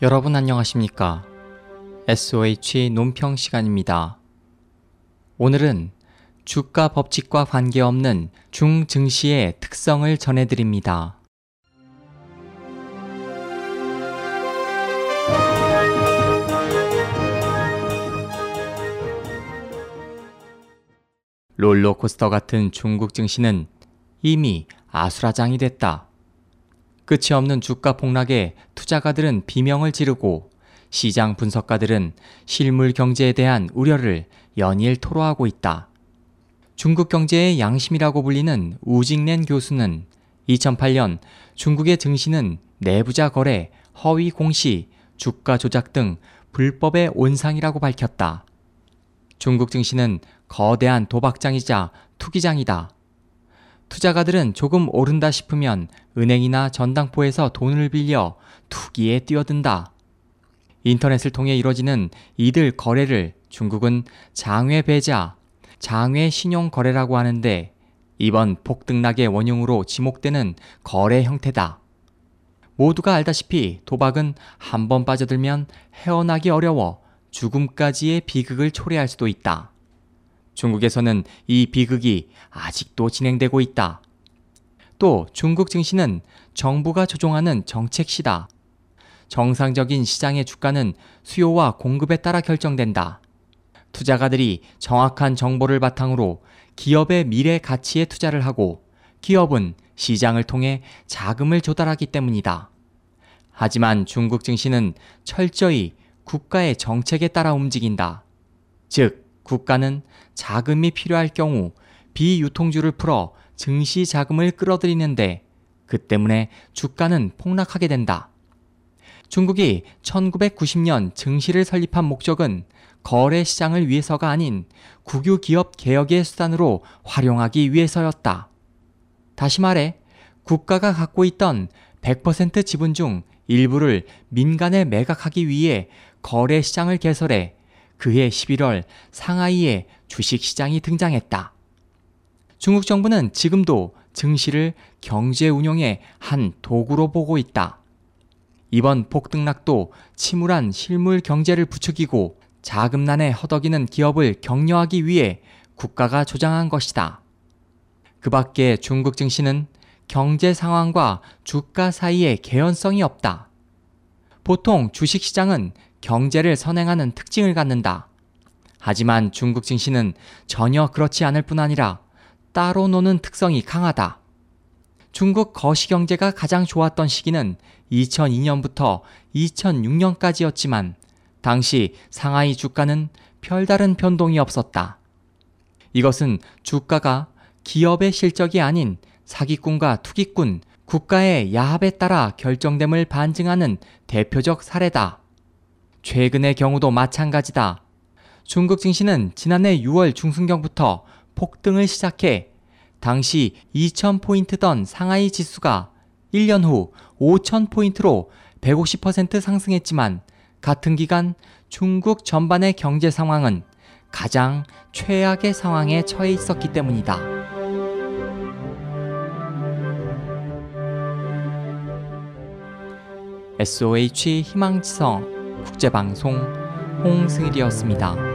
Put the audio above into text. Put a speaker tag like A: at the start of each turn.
A: 여러분 안녕하십니까? SOH 논평 시간입니다. 오늘은 주가 법칙과 관계없는 중증시의 특성을 전해드립니다. 롤러코스터 같은 중국 증시는 이미 아수라장이 됐다. 끝이 없는 주가 폭락에 투자가들은 비명을 지르고 시장 분석가들은 실물 경제에 대한 우려를 연일 토로하고 있다. 중국 경제의 양심이라고 불리는 우직낸 교수는 2008년 중국의 증시는 내부자 거래, 허위 공시, 주가 조작 등 불법의 온상이라고 밝혔다. 중국 증시는 거대한 도박장이자 투기장이다. 투자가들은 조금 오른다 싶으면 은행이나 전당포에서 돈을 빌려 투기에 뛰어든다. 인터넷을 통해 이뤄지는 이들 거래를 중국은 장외 배자, 장외 신용 거래라고 하는데 이번 폭등락의 원흉으로 지목되는 거래 형태다. 모두가 알다시피 도박은 한 번 빠져들면 헤어나기 어려워 죽음까지의 비극을 초래할 수도 있다. 중국에서는 이 비극이 아직도 진행되고 있다. 또 중국 증시는 정부가 조종하는 정책시다. 정상적인 시장의 주가는 수요와 공급에 따라 결정된다. 투자가들이 정확한 정보를 바탕으로 기업의 미래 가치에 투자를 하고 기업은 시장을 통해 자금을 조달하기 때문이다. 하지만 중국 증시는 철저히 국가의 정책에 따라 움직인다. 즉, 국가는 자금이 필요할 경우 비유통주를 풀어 증시 자금을 끌어들이는데 그 때문에 주가는 폭락하게 된다. 중국이 1990년 증시를 설립한 목적은 거래 시장을 위해서가 아닌 국유 기업 개혁의 수단으로 활용하기 위해서였다. 다시 말해 국가가 갖고 있던 100% 지분 중 일부를 민간에 매각하기 위해 거래 시장을 개설해 그해 11월 상하이에 주식시장이 등장했다. 중국 정부는 지금도 증시를 경제 운영의 한 도구로 보고 있다. 이번 폭등락도 침울한 실물 경제를 부추기고 자금난에 허덕이는 기업을 격려하기 위해 국가가 조장한 것이다. 그 밖에 중국 증시는 경제 상황과 주가 사이에 개연성이 없다. 보통 주식시장은 경제를 선행하는 특징을 갖는다. 하지만 중국 증시는 전혀 그렇지 않을 뿐 아니라 따로 노는 특성이 강하다. 중국 거시경제가 가장 좋았던 시기는 2002년부터 2006년까지였지만 당시 상하이 주가는 별다른 변동이 없었다. 이것은 주가가 기업의 실적이 아닌 사기꾼과 투기꾼, 국가의 야합에 따라 결정됨을 반증하는 대표적 사례다. 최근의 경우도 마찬가지다. 중국 증시는 지난해 6월 중순경부터 폭등을 시작해 당시 2,000포인트던 상하이 지수가 1년 후 5,000포인트로 150% 상승했지만 같은 기간 중국 전반의 경제 상황은 가장 최악의 상황에 처해 있었기 때문이다. SOH 희망지성 국제방송 홍승일이었습니다.